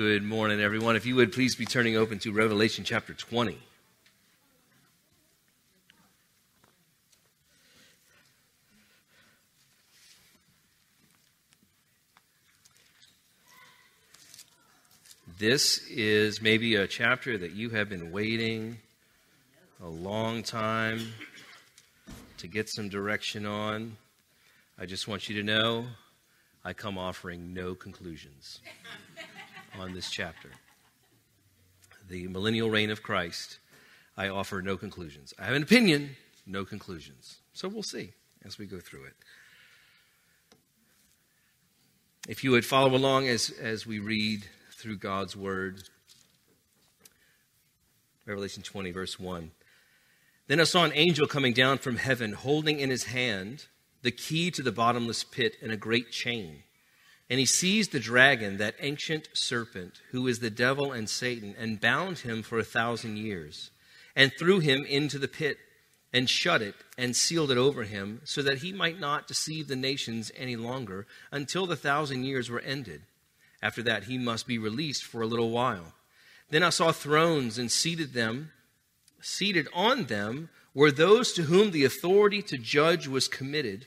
Good morning, everyone. If you would please be turning open to Revelation chapter 20. This is maybe a chapter that you have been waiting a long time to get some direction on. I just want you to know I come offering no conclusions on this chapter. The millennial reign of Christ, I offer no conclusions. I have an opinion, no conclusions. So we'll see as we go through it. If you would follow along as, as we read through God's word, Revelation 20, verse 1. Then I saw an angel coming down from heaven, holding in his hand the key to the bottomless pit and a great chain. And he seized the dragon, that ancient serpent, who is the devil and Satan, and bound him for a thousand years, and threw him into the pit, and shut it, and sealed it over him, so that he might not deceive the nations any longer until the thousand years were ended. After that, he must be released for a little while. Then I saw thrones, and seated them, seated on them, were those to whom the authority to judge was committed.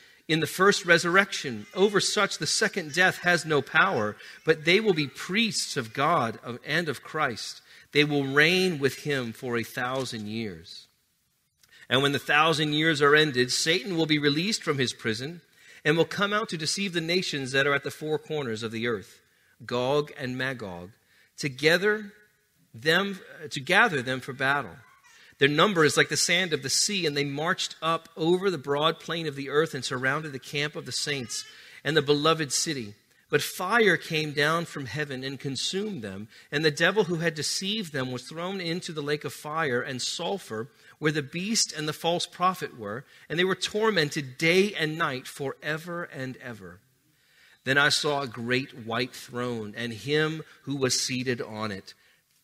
in the first resurrection. Over such, the second death has no power, but they will be priests of God and of Christ. They will reign with him for a thousand years. And when the thousand years are ended, Satan will be released from his prison and will come out to deceive the nations that are at the four corners of the earth, Gog and Magog, together them to gather them for battle. Their number is like the sand of the sea, and they marched up over the broad plain of the earth and surrounded the camp of the saints and the beloved city. But fire came down from heaven and consumed them, and the devil who had deceived them was thrown into the lake of fire and sulfur, where the beast and the false prophet were, and they were tormented day and night forever and ever. Then I saw a great white throne, and him who was seated on it.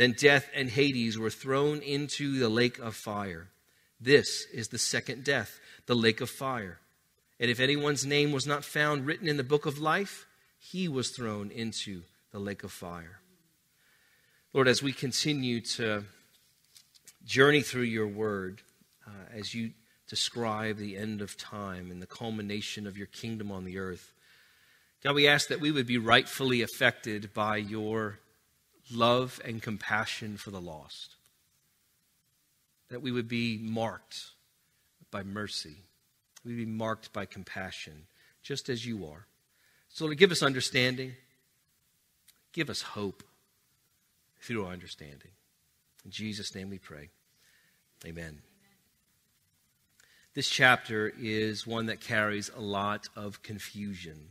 Then death and Hades were thrown into the lake of fire. This is the second death, the lake of fire. And if anyone's name was not found written in the book of life, he was thrown into the lake of fire. Lord, as we continue to journey through your word, uh, as you describe the end of time and the culmination of your kingdom on the earth, God, we ask that we would be rightfully affected by your love and compassion for the lost. That we would be marked by mercy. We'd be marked by compassion, just as you are. So, to give us understanding, give us hope through our understanding. In Jesus' name we pray. Amen. This chapter is one that carries a lot of confusion.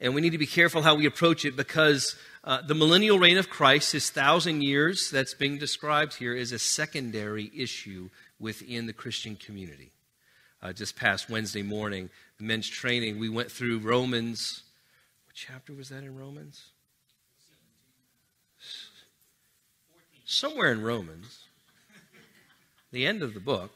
And we need to be careful how we approach it because uh, the millennial reign of Christ, his thousand years that's being described here, is a secondary issue within the Christian community. Uh, just past Wednesday morning, the men's training, we went through Romans. What chapter was that in Romans? Somewhere in Romans, the end of the book,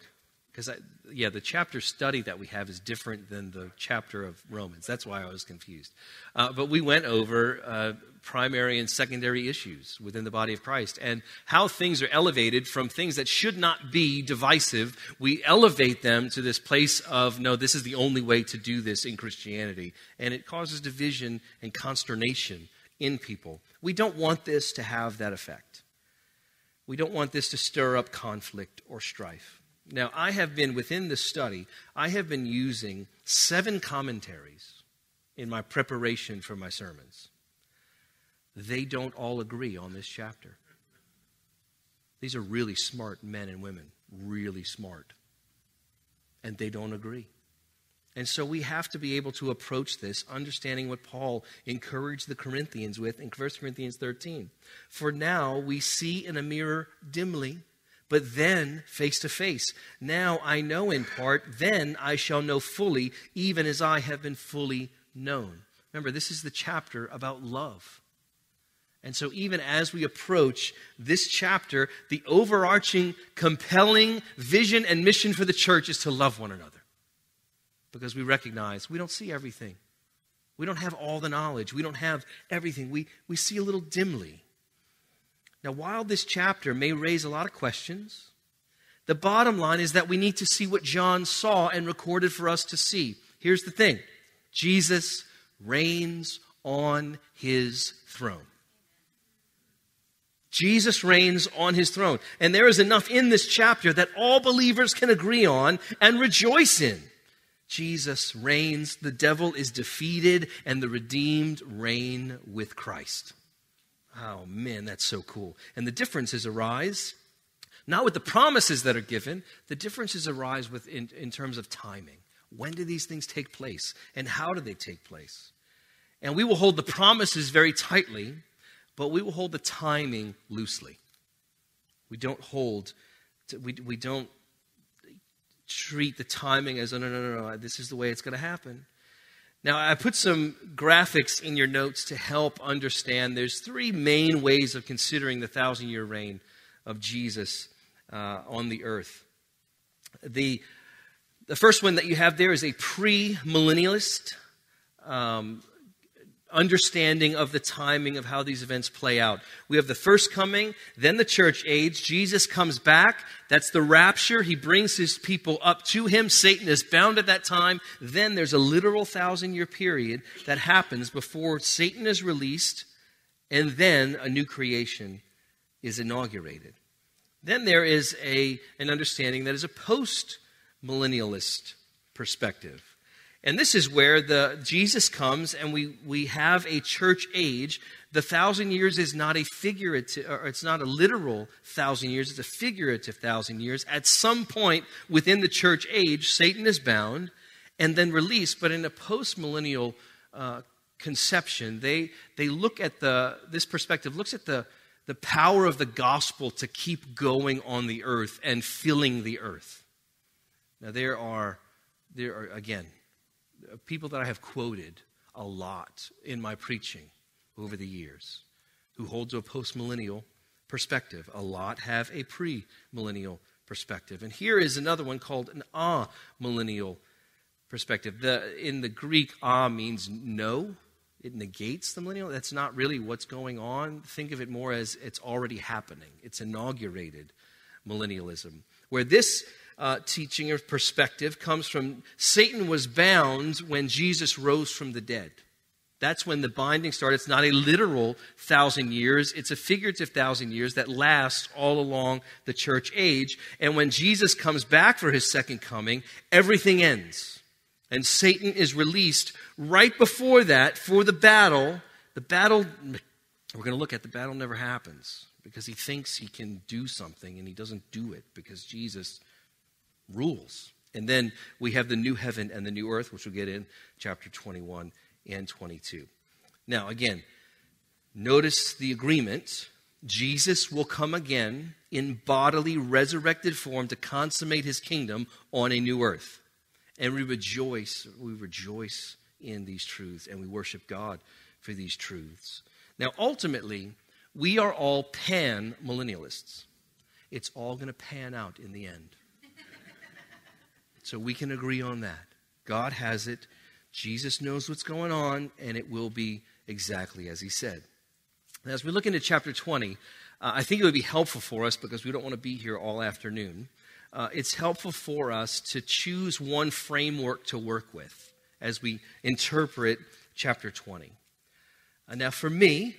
because yeah, the chapter study that we have is different than the chapter of Romans. That's why I was confused. Uh, but we went over uh, primary and secondary issues within the body of Christ and how things are elevated from things that should not be divisive. We elevate them to this place of, no, this is the only way to do this in Christianity. And it causes division and consternation in people. We don't want this to have that effect. We don't want this to stir up conflict or strife. Now, I have been within this study, I have been using seven commentaries in my preparation for my sermons. They don't all agree on this chapter. These are really smart men and women, really smart. And they don't agree. And so we have to be able to approach this understanding what Paul encouraged the Corinthians with in 1 Corinthians 13. For now we see in a mirror dimly, but then face to face. Now I know in part, then I shall know fully, even as I have been fully known. Remember, this is the chapter about love. And so, even as we approach this chapter, the overarching, compelling vision and mission for the church is to love one another because we recognize we don't see everything. We don't have all the knowledge. We don't have everything. We, we see a little dimly. Now, while this chapter may raise a lot of questions, the bottom line is that we need to see what John saw and recorded for us to see. Here's the thing Jesus reigns on his throne. Jesus reigns on his throne. And there is enough in this chapter that all believers can agree on and rejoice in. Jesus reigns, the devil is defeated, and the redeemed reign with Christ. Oh man, that's so cool. And the differences arise not with the promises that are given, the differences arise with in, in terms of timing. When do these things take place? And how do they take place? And we will hold the promises very tightly, but we will hold the timing loosely. We don't hold, to, we, we don't treat the timing as, oh, no, no, no, no, this is the way it's going to happen. Now, I put some graphics in your notes to help understand. There's three main ways of considering the thousand year reign of Jesus uh, on the earth. The, the first one that you have there is a pre-millennialist um, understanding of the timing of how these events play out. We have the first coming, then the church age. Jesus comes back. That's the rapture. He brings his people up to him. Satan is bound at that time. Then there's a literal thousand year period that happens before Satan is released, and then a new creation is inaugurated. Then there is a, an understanding that is a post millennialist perspective. And this is where the Jesus comes and we, we have a church age. The thousand years is not a figurative, it's not a literal thousand years, it's a figurative thousand years. At some point within the church age, Satan is bound and then released. But in a post millennial uh, conception, they, they look at the, this perspective looks at the, the power of the gospel to keep going on the earth and filling the earth. Now, there are, there are again, people that I have quoted a lot in my preaching over the years who hold to a postmillennial perspective. A lot have a premillennial perspective. And here is another one called an ah millennial perspective. The, in the Greek, ah means no. It negates the millennial. That's not really what's going on. Think of it more as it's already happening. It's inaugurated millennialism. Where this uh, teaching or perspective comes from Satan was bound when Jesus rose from the dead. That's when the binding started. It's not a literal thousand years, it's a figurative thousand years that lasts all along the church age. And when Jesus comes back for his second coming, everything ends. And Satan is released right before that for the battle. The battle, we're going to look at, the battle never happens because he thinks he can do something and he doesn't do it because Jesus rules. And then we have the new heaven and the new earth, which we'll get in chapter 21 and 22. Now, again, notice the agreement. Jesus will come again in bodily resurrected form to consummate his kingdom on a new earth. And we rejoice, we rejoice in these truths and we worship God for these truths. Now, ultimately, we are all pan millennialists. It's all going to pan out in the end. So we can agree on that. God has it. Jesus knows what's going on, and it will be exactly as he said. Now, as we look into chapter 20, uh, I think it would be helpful for us because we don't want to be here all afternoon. Uh, it's helpful for us to choose one framework to work with as we interpret chapter 20. Uh, now, for me,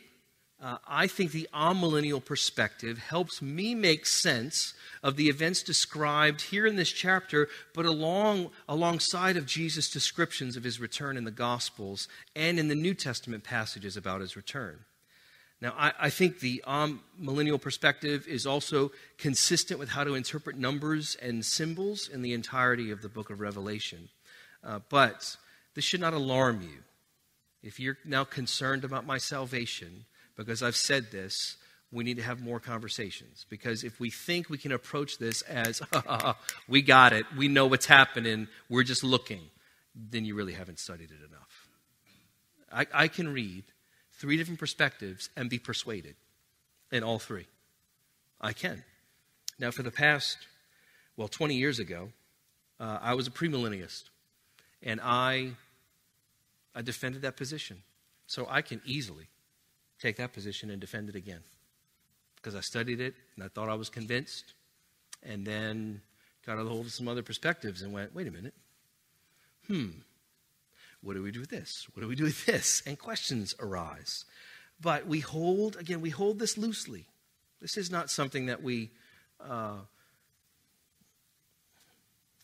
uh, I think the amillennial perspective helps me make sense of the events described here in this chapter, but along, alongside of Jesus' descriptions of his return in the Gospels and in the New Testament passages about his return. Now, I, I think the um, millennial perspective is also consistent with how to interpret numbers and symbols in the entirety of the book of Revelation. Uh, but this should not alarm you. If you're now concerned about my salvation, because I've said this, we need to have more conversations. Because if we think we can approach this as, we got it, we know what's happening, we're just looking, then you really haven't studied it enough. I, I can read three different perspectives and be persuaded in all three. I can. Now, for the past, well, 20 years ago, uh, I was a premillennialist, and I, I defended that position. So I can easily take that position and defend it again because I studied it and I thought I was convinced, and then got a hold of some other perspectives and went, wait a minute, hmm, what do we do with this? What do we do with this? And questions arise. But we hold, again, we hold this loosely. This is not something that we, uh,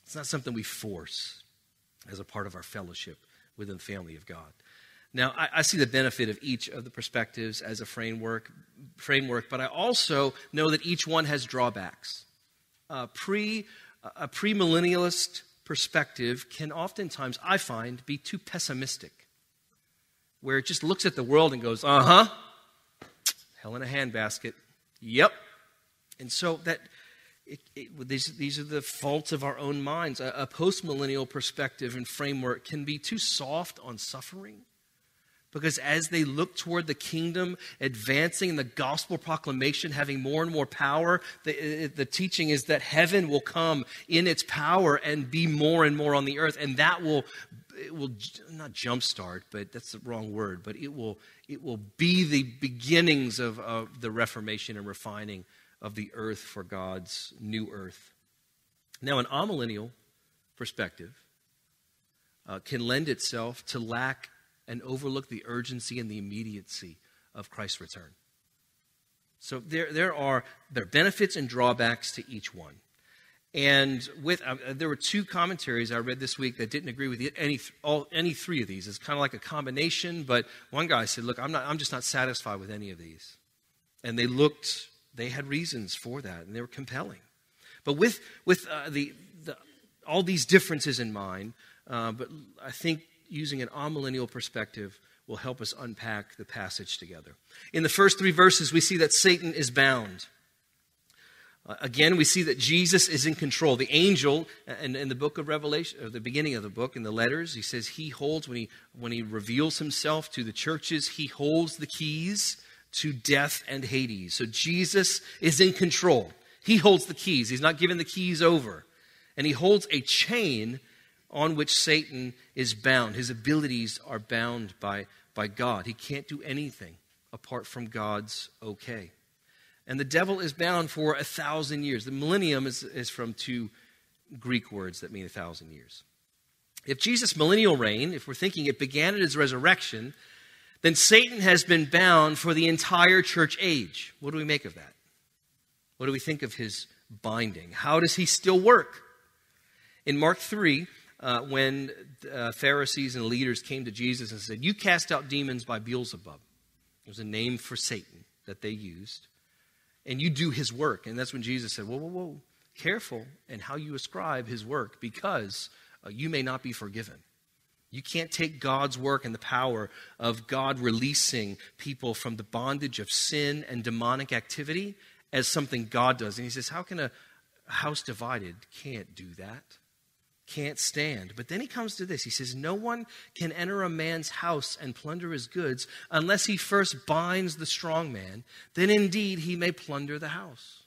it's not something we force as a part of our fellowship within the family of God. Now, I, I, see the benefit of each of the perspectives as a framework, framework, but I also know that each one has drawbacks. Uh, pre, a premillennialist perspective can oftentimes, I find, be too pessimistic, where it just looks at the world and goes, uh huh, hell in a handbasket. Yep. And so that it, it, these, these are the faults of our own minds. A, a postmillennial perspective and framework can be too soft on suffering because as they look toward the kingdom advancing and the gospel proclamation having more and more power, the, the teaching is that heaven will come in its power and be more and more on the earth. And that will, it will not jumpstart, but that's the wrong word, but it will, it will be the beginnings of, of the reformation and refining of the earth for God's new earth. Now, an amillennial perspective uh, can lend itself to lack and overlook the urgency and the immediacy of Christ's return. So there, there, are, there are benefits and drawbacks to each one. And with uh, there were two commentaries I read this week that didn't agree with any all, any three of these. It's kind of like a combination, but one guy said, "Look, I'm not I'm just not satisfied with any of these." And they looked they had reasons for that, and they were compelling. But with with uh, the, the all these differences in mind, uh, but I think using an amillennial perspective will help us unpack the passage together. In the first three verses, we see that Satan is bound. Uh, again, we see that Jesus is in control. The angel, in, in the book of Revelation, or the beginning of the book, in the letters, he says he holds, when he, when he reveals himself to the churches, he holds the keys to death and Hades. So Jesus is in control. He holds the keys. He's not giving the keys over. And he holds a chain on which Satan is bound. His abilities are bound by, by God. He can't do anything apart from God's okay. And the devil is bound for a thousand years. The millennium is, is from two Greek words that mean a thousand years. If Jesus' millennial reign, if we're thinking it began at his resurrection, then Satan has been bound for the entire church age. What do we make of that? What do we think of his binding? How does he still work? In Mark 3, uh, when uh, Pharisees and leaders came to Jesus and said, You cast out demons by Beelzebub. It was a name for Satan that they used. And you do his work. And that's when Jesus said, Whoa, whoa, whoa, careful in how you ascribe his work because uh, you may not be forgiven. You can't take God's work and the power of God releasing people from the bondage of sin and demonic activity as something God does. And he says, How can a house divided can't do that? Can't stand. But then he comes to this. He says, No one can enter a man's house and plunder his goods unless he first binds the strong man. Then indeed he may plunder the house.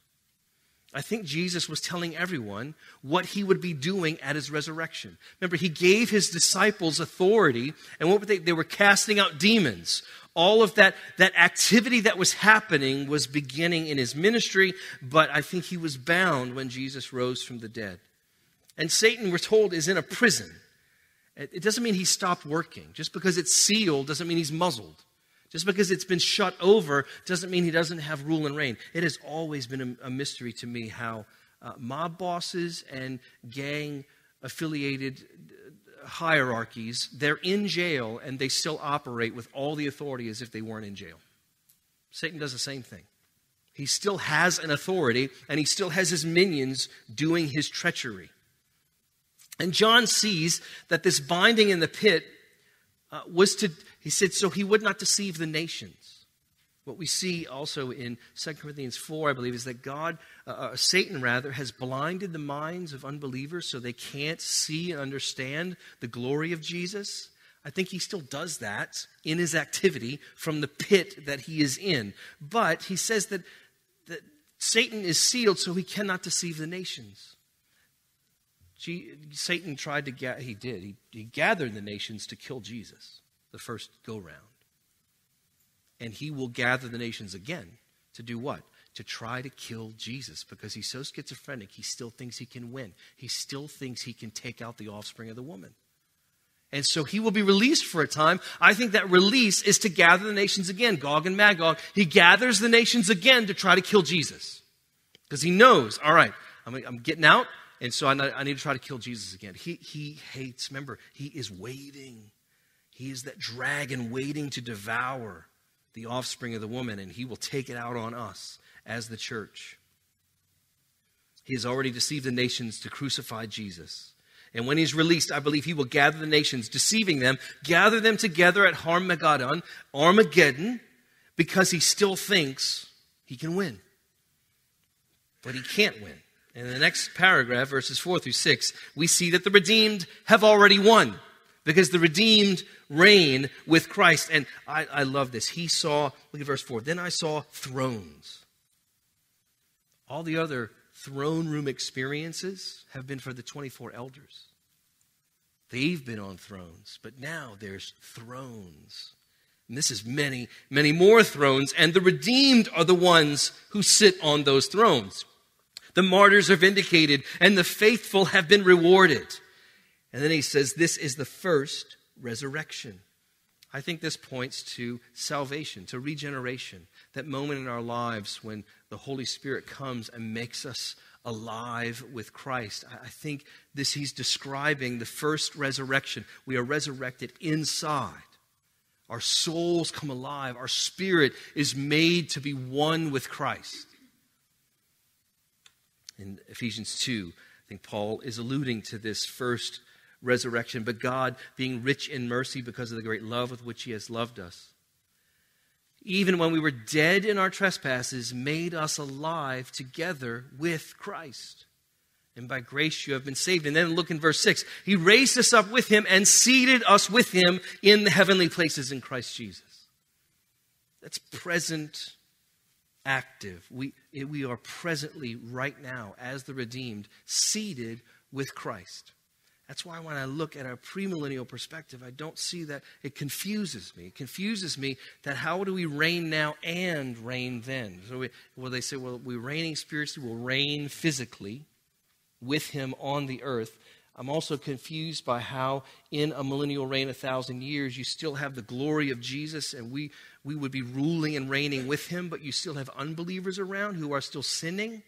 I think Jesus was telling everyone what he would be doing at his resurrection. Remember, he gave his disciples authority, and what were they? They were casting out demons. All of that, that activity that was happening was beginning in his ministry, but I think he was bound when Jesus rose from the dead. And Satan, we're told, is in a prison. It doesn't mean he stopped working. Just because it's sealed doesn't mean he's muzzled. Just because it's been shut over doesn't mean he doesn't have rule and reign. It has always been a, a mystery to me how uh, mob bosses and gang affiliated uh, hierarchies, they're in jail and they still operate with all the authority as if they weren't in jail. Satan does the same thing. He still has an authority and he still has his minions doing his treachery. And John sees that this binding in the pit uh, was to, he said, so he would not deceive the nations. What we see also in 2 Corinthians 4, I believe, is that God, uh, uh, Satan rather, has blinded the minds of unbelievers so they can't see and understand the glory of Jesus. I think he still does that in his activity from the pit that he is in. But he says that, that Satan is sealed so he cannot deceive the nations. Satan tried to, get, he did, he, he gathered the nations to kill Jesus the first go round. And he will gather the nations again to do what? To try to kill Jesus because he's so schizophrenic, he still thinks he can win. He still thinks he can take out the offspring of the woman. And so he will be released for a time. I think that release is to gather the nations again, Gog and Magog. He gathers the nations again to try to kill Jesus. Because he knows, all right, I'm, I'm getting out, and so I, I need to try to kill Jesus again. He, he hates, remember, he is waiting. He is that dragon waiting to devour the offspring of the woman, and he will take it out on us as the church. He has already deceived the nations to crucify Jesus. And when he's released, I believe he will gather the nations, deceiving them, gather them together at Armageddon, Armageddon, because he still thinks he can win. But he can't win. In the next paragraph, verses 4 through 6, we see that the redeemed have already won because the redeemed reign with Christ. And I, I love this. He saw, look at verse 4, then I saw thrones. All the other throne room experiences have been for the 24 elders. They've been on thrones, but now there's thrones. And this is many, many more thrones, and the redeemed are the ones who sit on those thrones. The martyrs are vindicated, and the faithful have been rewarded. And then he says, This is the first resurrection. I think this points to salvation, to regeneration, that moment in our lives when the Holy Spirit comes and makes us alive with Christ. I think this he's describing the first resurrection. We are resurrected inside. Our souls come alive. Our spirit is made to be one with Christ. In Ephesians 2, I think Paul is alluding to this first resurrection, but God, being rich in mercy because of the great love with which He has loved us, even when we were dead in our trespasses, made us alive together with Christ. And by grace you have been saved. And then look in verse 6. He raised us up with him and seated us with him in the heavenly places in Christ Jesus. That's present active. We, we are presently, right now, as the redeemed, seated with Christ. That's why when I look at a premillennial perspective, I don't see that. It confuses me. It confuses me that how do we reign now and reign then? So we, well, they say, well, we're reigning spiritually, we'll reign physically with him on the earth. I'm also confused by how in a millennial reign, a thousand years, you still have the glory of Jesus and we, we would be ruling and reigning with him, but you still have unbelievers around who are still sinning.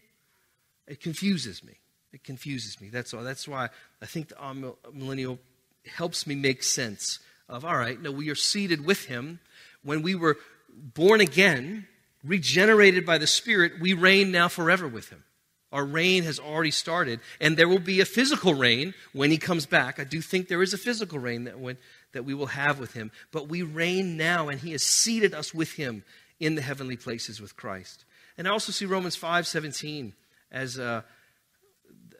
It confuses me. It confuses me. That's all. That's why I think the um, millennial helps me make sense of all right, no, we are seated with him. When we were born again, regenerated by the Spirit, we reign now forever with him. Our reign has already started, and there will be a physical reign when he comes back. I do think there is a physical reign that, when, that we will have with him, but we reign now, and he has seated us with him in the heavenly places with Christ. And I also see Romans 5 17 as a,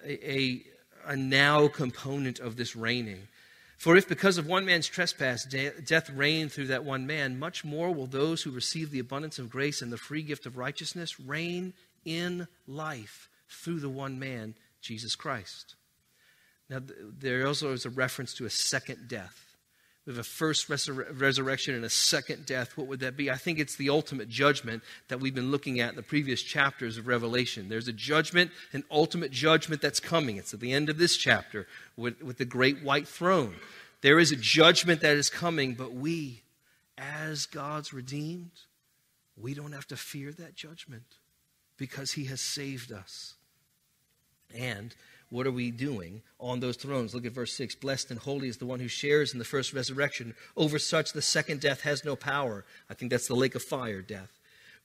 a, a now component of this reigning. For if because of one man's trespass de- death reigned through that one man, much more will those who receive the abundance of grace and the free gift of righteousness reign in life through the one man, Jesus Christ. Now, there also is a reference to a second death. We have a first resur- resurrection and a second death. What would that be? I think it's the ultimate judgment that we've been looking at in the previous chapters of Revelation. There's a judgment, an ultimate judgment that's coming. It's at the end of this chapter with, with the great white throne. There is a judgment that is coming, but we, as God's redeemed, we don't have to fear that judgment because he has saved us. And what are we doing on those thrones? Look at verse 6. Blessed and holy is the one who shares in the first resurrection. Over such the second death has no power. I think that's the lake of fire death.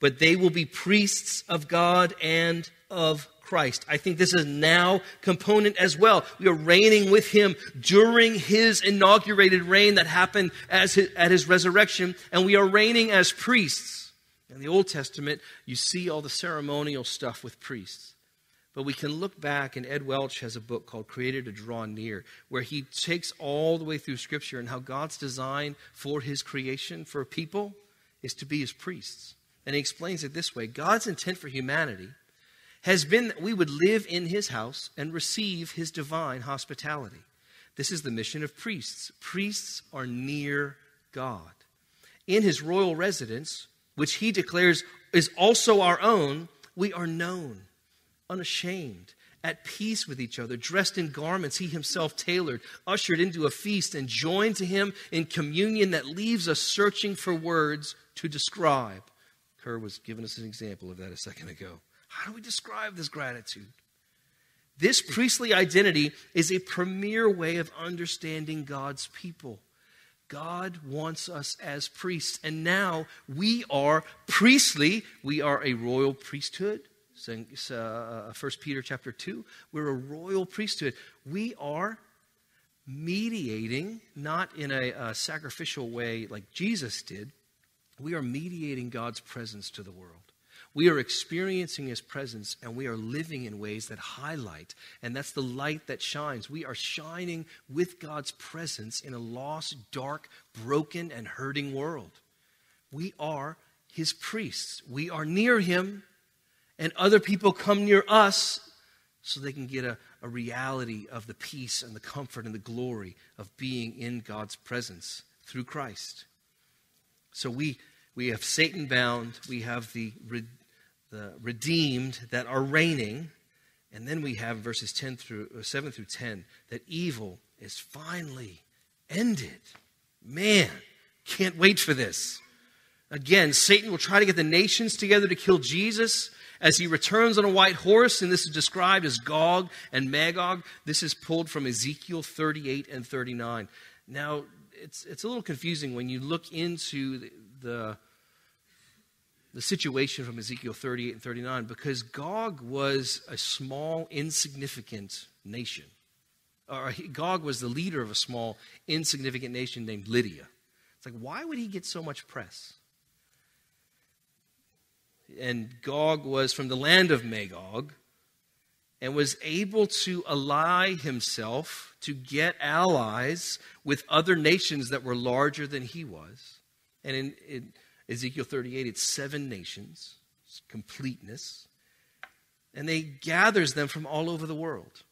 But they will be priests of God and of Christ. I think this is now component as well. We are reigning with him during his inaugurated reign that happened as his, at his resurrection, and we are reigning as priests. In the Old Testament, you see all the ceremonial stuff with priests. But we can look back, and Ed Welch has a book called Created to Draw Near, where he takes all the way through Scripture and how God's design for his creation, for people, is to be his priests. And he explains it this way God's intent for humanity has been that we would live in his house and receive his divine hospitality. This is the mission of priests. Priests are near God. In his royal residence, which he declares is also our own, we are known unashamed, at peace with each other, dressed in garments he himself tailored, ushered into a feast, and joined to him in communion that leaves us searching for words to describe. Kerr was giving us an example of that a second ago. How do we describe this gratitude? This priestly identity is a premier way of understanding God's people. God wants us as priests, and now we are priestly. We are a royal priesthood. Uh, uh, First Peter chapter 2. We're a royal priesthood. We are mediating, not in a, a sacrificial way like Jesus did. We are mediating God's presence to the world. We are experiencing His presence and we are living in ways that highlight, and that's the light that shines. We are shining with God's presence in a lost, dark, broken, and hurting world. We are His priests. We are near Him and other people come near us so they can get a, a reality of the peace and the comfort and the glory of being in God's presence through Christ. So we, we have Satan bound, we have the, the redeemed that are reigning, and then we have verses 10 through, uh, 7 through 10 that evil is finally ended. Man, can't wait for this. Again, Satan will try to get the nations together to kill Jesus as he returns on a white horse, and this is described as Gog and Magog. This is pulled from Ezekiel 38 and 39. Now, it's, it's a little confusing when you look into the, the, the situation from Ezekiel 38 and 39 because Gog was a small, insignificant nation. Or Gog was the leader of a small, insignificant nation named Lydia. It's like, why would he get so much press? And Gog was from the land of Magog and was able to ally himself to get allies with other nations that were larger than he was. And in, in Ezekiel 38, it's seven nations, it's completeness. And they gathers them from all over the world.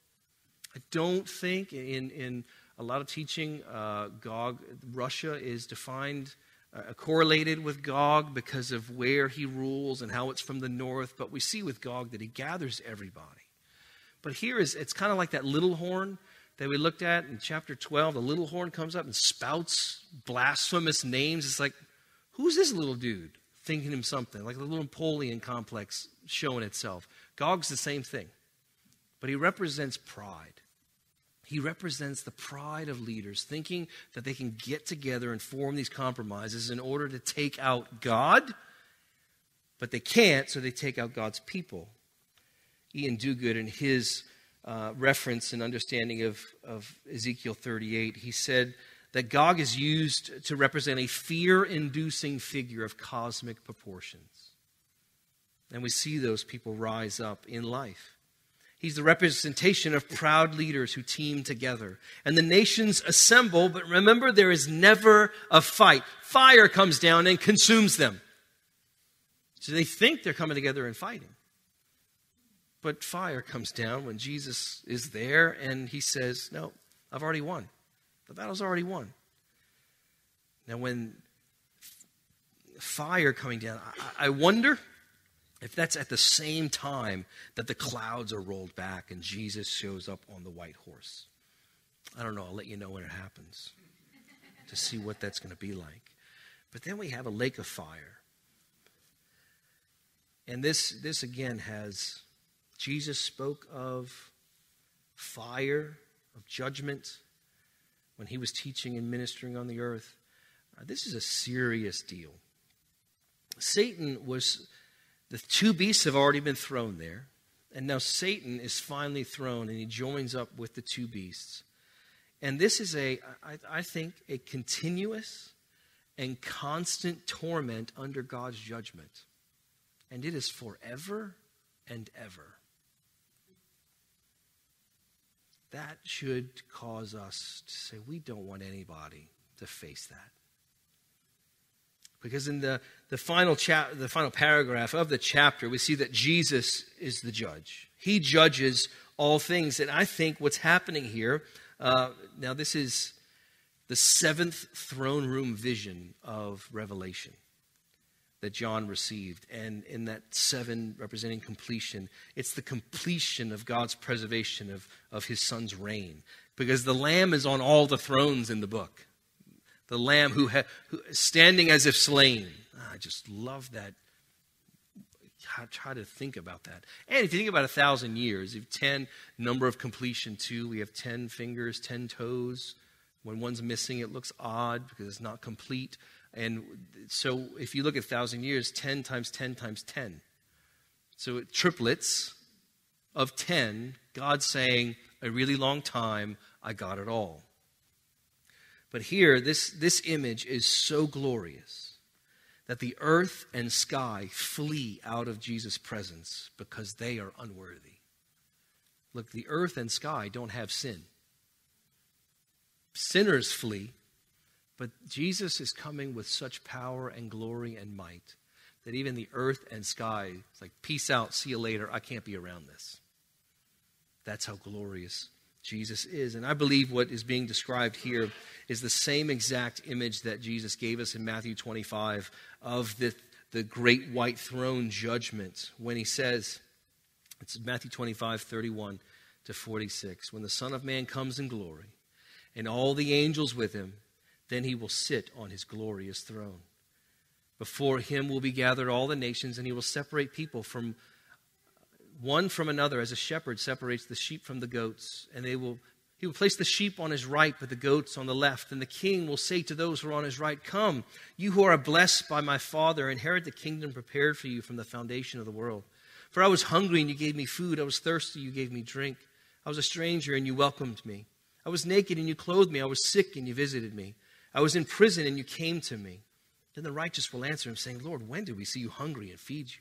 I don't think in, in a lot of teaching, uh, Gog, Russia is defined uh, correlated with Gog because of where he rules and how it's from the north. But we see with Gog that he gathers everybody. But here is it's kind of like that little horn that we looked at in chapter 12. The little horn comes up and spouts blasphemous names. It's like, who's this little dude thinking him something? Like the little Napoleon complex showing itself. Gog's the same thing, but he represents pride. He represents the pride of leaders, thinking that they can get together and form these compromises in order to take out God, but they can't, so they take out God's people. Iain Duguid, in his uh, reference and understanding of, of Ezekiel 38, he said that Gog is used to represent a fear inducing figure of cosmic proportions. And we see those people rise up in life. He's the representation of proud leaders who team together. And the nations assemble, but remember, there is never a fight. Fire comes down and consumes them. So they think they're coming together and fighting. But fire comes down when Jesus is there and he says, No, I've already won. The battle's already won. Now, when fire coming down, I, I wonder if that's at the same time that the clouds are rolled back and Jesus shows up on the white horse. I don't know. I'll let you know when it happens to see what that's going to be like. But then we have a lake of fire. And this, this again has, Jesus spoke of fire, of judgment when he was teaching and ministering on the earth. Uh, this is a serious deal. Satan was, the two beasts have already been thrown there. And now Satan is finally thrown and he joins up with the two beasts. And this is a, I, I think, a continuous and constant torment under God's judgment. And it is forever and ever. That should cause us to say, we don't want anybody to face that. Because in the, the, final cha- the final paragraph of the chapter, we see that Jesus is the judge. He judges all things. And I think what's happening here, uh, now this is the seventh throne room vision of Revelation that John received. And in that seven representing completion, it's the completion of God's preservation of, of his son's reign. Because the Lamb is on all the thrones in the book the lamb who, ha- who standing as if slain. Ah, I just love that. I try to think about that. And if you think about a thousand years, have 10, number of completion, two, We have 10 fingers, 10 toes. When one's missing, it looks odd because it's not complete. And so if you look at 1,000 years, 10 times 10 times 10. So triplets of 10, God saying, a really long time, I got it all. But here, this, this image is so glorious that the earth and sky flee out of Jesus' presence because they are unworthy. Look, the earth and sky don't have sin. Sinners flee, but Jesus is coming with such power and glory and might that even the earth and sky, it's like, peace out, see you later, I can't be around this. That's how glorious Jesus is. And I believe what is being described here is the same exact image that Jesus gave us in Matthew 25 of the, the great white throne judgment when he says, it's Matthew 25, 31 to 46. When the Son of Man comes in glory and all the angels with him, then he will sit on his glorious throne. Before him will be gathered all the nations, and he will separate people from one from another as a shepherd separates the sheep from the goats, and they will he will place the sheep on his right, but the goats on the left. And the king will say to those who are on his right, Come, you who are blessed by my Father, inherit the kingdom prepared for you from the foundation of the world. For I was hungry, and you gave me food. I was thirsty, you gave me drink. I was a stranger, and you welcomed me. I was naked, and you clothed me. I was sick, and you visited me. I was in prison, and you came to me. Then the righteous will answer him, saying, Lord, when did we see you hungry and feed you?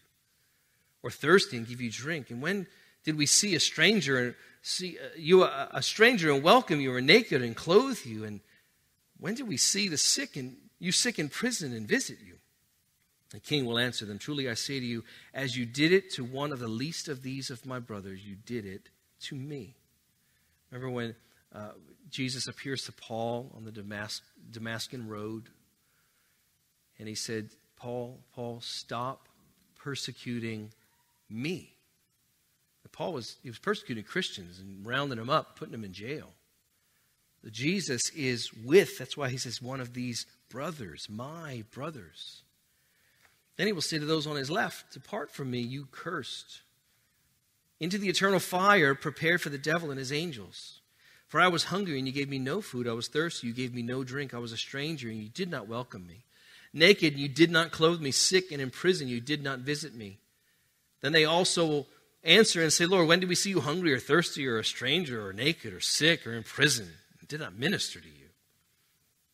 Or thirsty and give you drink? And when did we see a stranger and see uh, you a, a stranger and welcome you or naked and clothe you? And when did we see the sick and you sick in prison and visit you? The king will answer them, Truly I say to you, as you did it to one of the least of these of my brothers, you did it to me. Remember when uh, Jesus appears to Paul on the Damas- Damascus road, and he said, Paul, Paul, stop persecuting me. Paul was he was persecuting Christians and rounding them up, putting them in jail. Jesus is with, that's why he says, one of these brothers, my brothers. Then he will say to those on his left, Depart from me, you cursed, into the eternal fire prepared for the devil and his angels. For I was hungry, and you gave me no food. I was thirsty, you gave me no drink. I was a stranger, and you did not welcome me. Naked, and you did not clothe me. Sick and in prison, you did not visit me. Then they also answer and say, Lord, when did we see you hungry or thirsty or a stranger or naked or sick or in prison did not minister to you?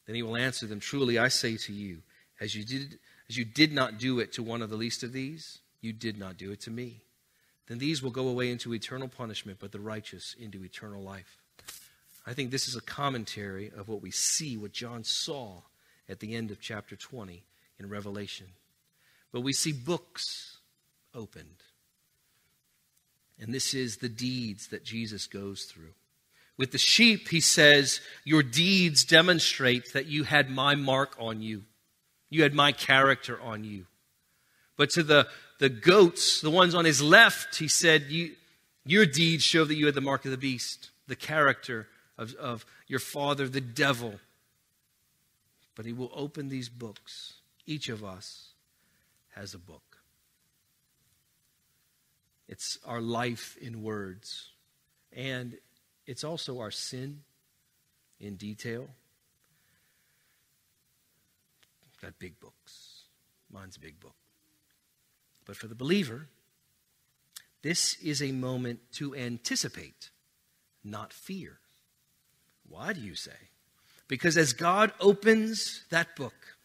Then he will answer them, Truly I say to you, as you did, as you did not do it to one of the least of these, you did not do it to me. Then these will go away into eternal punishment, but the righteous into eternal life. I think this is a commentary of what we see, what John saw at the end of chapter 20 in Revelation. But we see books opened. And this is the deeds that Jesus goes through. With the sheep, he says, Your deeds demonstrate that you had my mark on you, you had my character on you. But to the, the goats, the ones on his left, he said, you, Your deeds show that you had the mark of the beast, the character of, of your father, the devil. But he will open these books Each of us has a book. It's our life in words, and it's also our sin in detail. Got big books. Mine's a big book. But for the believer, this is a moment to anticipate, not fear. Why do you say? Because as God opens that book,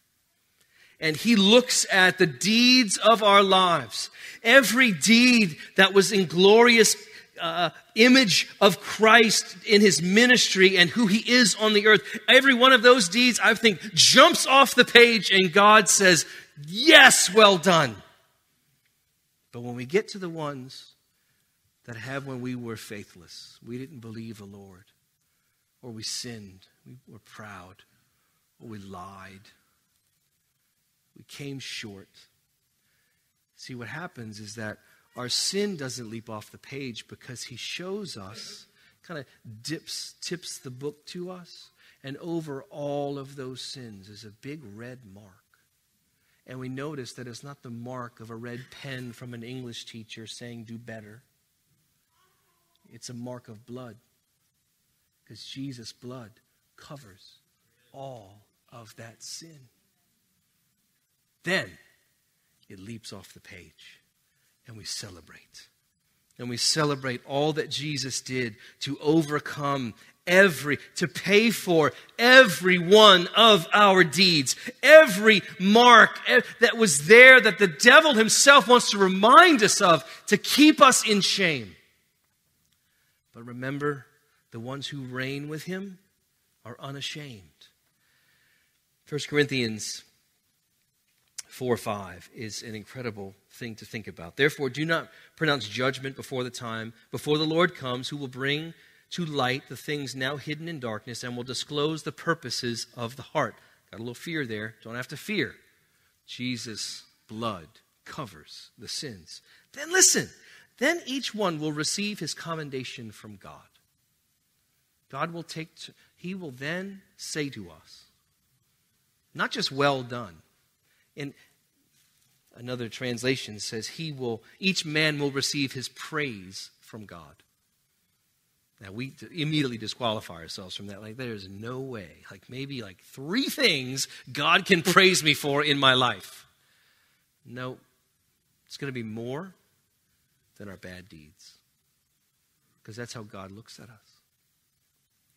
and he looks at the deeds of our lives. Every deed that was in glorious uh, image of Christ in his ministry and who he is on the earth. Every one of those deeds, I think, jumps off the page and God says, Yes, well done. But when we get to the ones that have when we were faithless, we didn't believe the Lord, or we sinned, we were proud, or we lied, we came short. See, what happens is that our sin doesn't leap off the page because he shows us, kind of dips, tips the book to us, and over all of those sins is a big red mark. And we notice that it's not the mark of a red pen from an English teacher saying, do better. It's a mark of blood. Because Jesus' blood covers all of that sin. Then it leaps off the page and we celebrate. And we celebrate all that Jesus did to overcome every, to pay for every one of our deeds, every mark that was there that the devil himself wants to remind us of to keep us in shame. But remember, the ones who reign with him are unashamed. 1 Corinthians 4 5 is an incredible thing to think about. Therefore, do not pronounce judgment before the time, before the Lord comes, who will bring to light the things now hidden in darkness and will disclose the purposes of the heart. Got a little fear there. Don't have to fear. Jesus' blood covers the sins. Then listen. Then each one will receive his commendation from God. God will take, to, he will then say to us, not just well done. And Another translation says, He will, each man will receive his praise from God. Now, we immediately disqualify ourselves from that. Like, there's no way. Like, maybe like three things God can praise me for in my life. No, it's going to be more than our bad deeds. Because that's how God looks at us.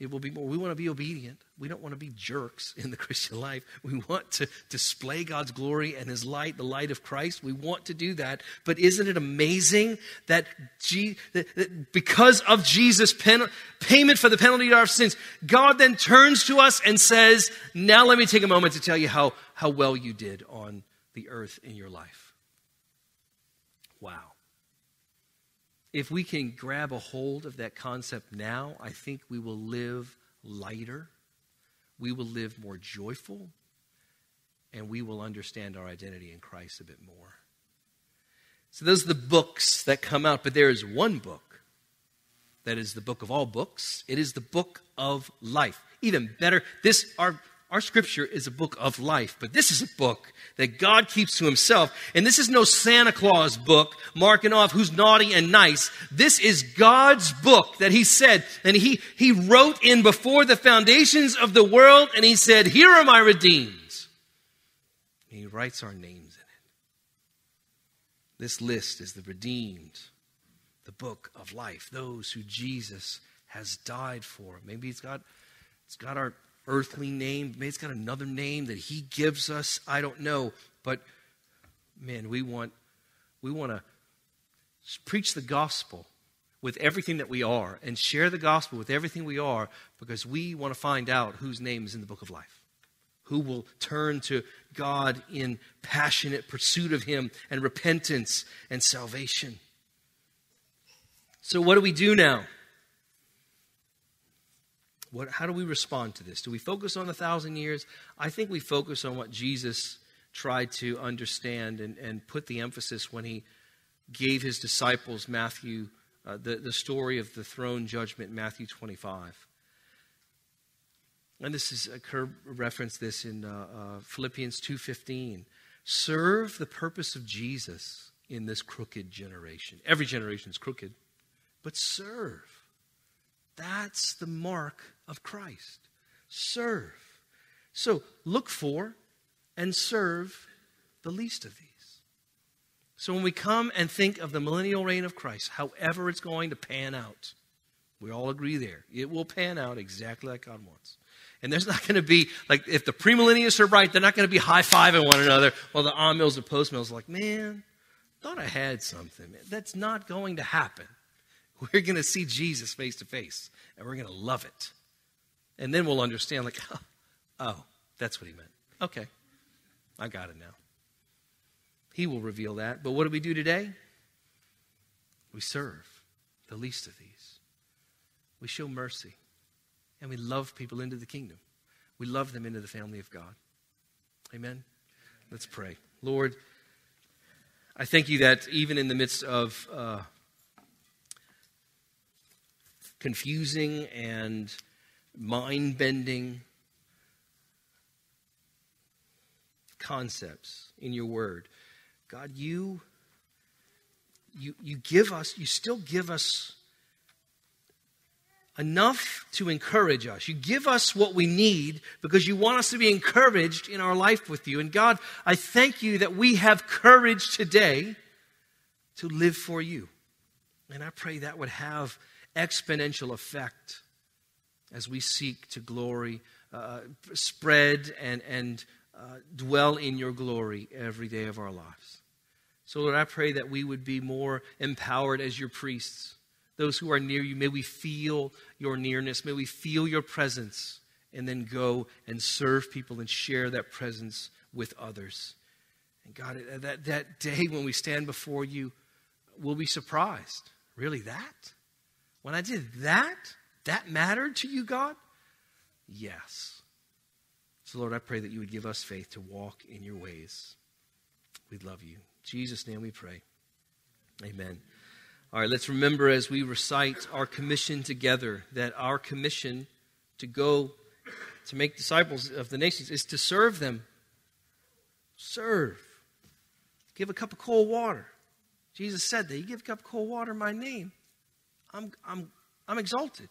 It will be more. We want to be obedient. We don't want to be jerks in the Christian life. We want to display God's glory and His light, the light of Christ. We want to do that. But isn't it amazing that, that because of Jesus' pen, payment for the penalty of our sins, God then turns to us and says, Now let me take a moment to tell you how, how well you did on the earth in your life. Wow if we can grab a hold of that concept now, I think we will live lighter, we will live more joyful, and we will understand our identity in Christ a bit more. So, those are the books that come out, but there is one book that is the book of all books. It is the book of life. Even better, this, our our scripture is a book of life, but this is a book that God keeps to himself. And this is no Santa Claus book marking off who's naughty and nice. This is God's book that he said, and he, he wrote in before the foundations of the world, and he said, Here are my redeemed. And he writes our names in it. This list is the redeemed, the book of life, those who Jesus has died for. Maybe it's got, it's got our earthly name. Maybe it's got another name that he gives us. I don't know. But man, we want we want to preach the gospel with everything that we are and share the gospel with everything we are because we want to find out whose name is in the book of life. Who will turn to God in passionate pursuit of him and repentance and salvation. So what do we do now? What, how do we respond to this? Do we focus on a thousand years? I think we focus on what Jesus tried to understand and, and put the emphasis when he gave his disciples Matthew, uh, the, the story of the throne judgment, Matthew 25. and this is Kerr referenced this in uh, uh, Philippians 2.15. Serve the purpose of Jesus in this crooked generation. Every generation is crooked, but serve. That's the mark of Christ. Serve. So look for and serve the least of these. So when we come and think of the millennial reign of Christ, however it's going to pan out, we all agree there. It will pan out exactly like God wants. And there's not going to be, like, if the premillennialists are right, they're not going to be high fiving one another while the amills or post mills are like, man, thought I had something. That's not going to happen. We're going to see Jesus face to face, and we're going to love it. And then we'll understand, like, oh, oh, that's what he meant. Okay, I got it now. He will reveal that. But what do we do today? We serve the least of these. We show mercy, and we love people into the kingdom. We love them into the family of God. Amen? Let's pray. Lord, I thank you that even in the midst of uh, confusing and mind bending concepts in your word, God, you, you, you give us, you still give us enough to encourage us. You give us what we need because you want us to be encouraged in our life with you. And God, I thank you that we have courage today to live for you. And I pray that would have exponential effect as we seek to glory, uh, spread and, and uh, dwell in your glory every day of our lives. So, Lord, I pray that we would be more empowered as your priests those who are near you. May we feel your nearness. May we feel your presence and then go and serve people and share that presence with others. And God, that, that day when we stand before you, we'll be surprised. Really, that? When I did that, that mattered to you, God? Yes. So, Lord, I pray that you would give us faith to walk in your ways. We love you. In Jesus' name we pray. Amen. All right, let's remember as we recite our commission together that our commission to go to make disciples of the nations is to serve them. Serve. Give a cup of cold water. Jesus said that. You give a cup of cold water in my name. I'm, I'm, I'm exalted.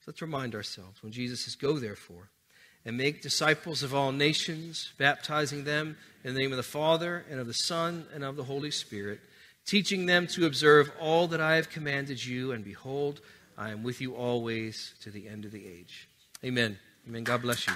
So let's remind ourselves when Jesus says, Go therefore and make disciples of all nations, baptizing them in the name of the Father and of the Son and of the Holy Spirit teaching them to observe all that I have commanded you, and behold, I am with you always to the end of the age. Amen. Amen. God bless you.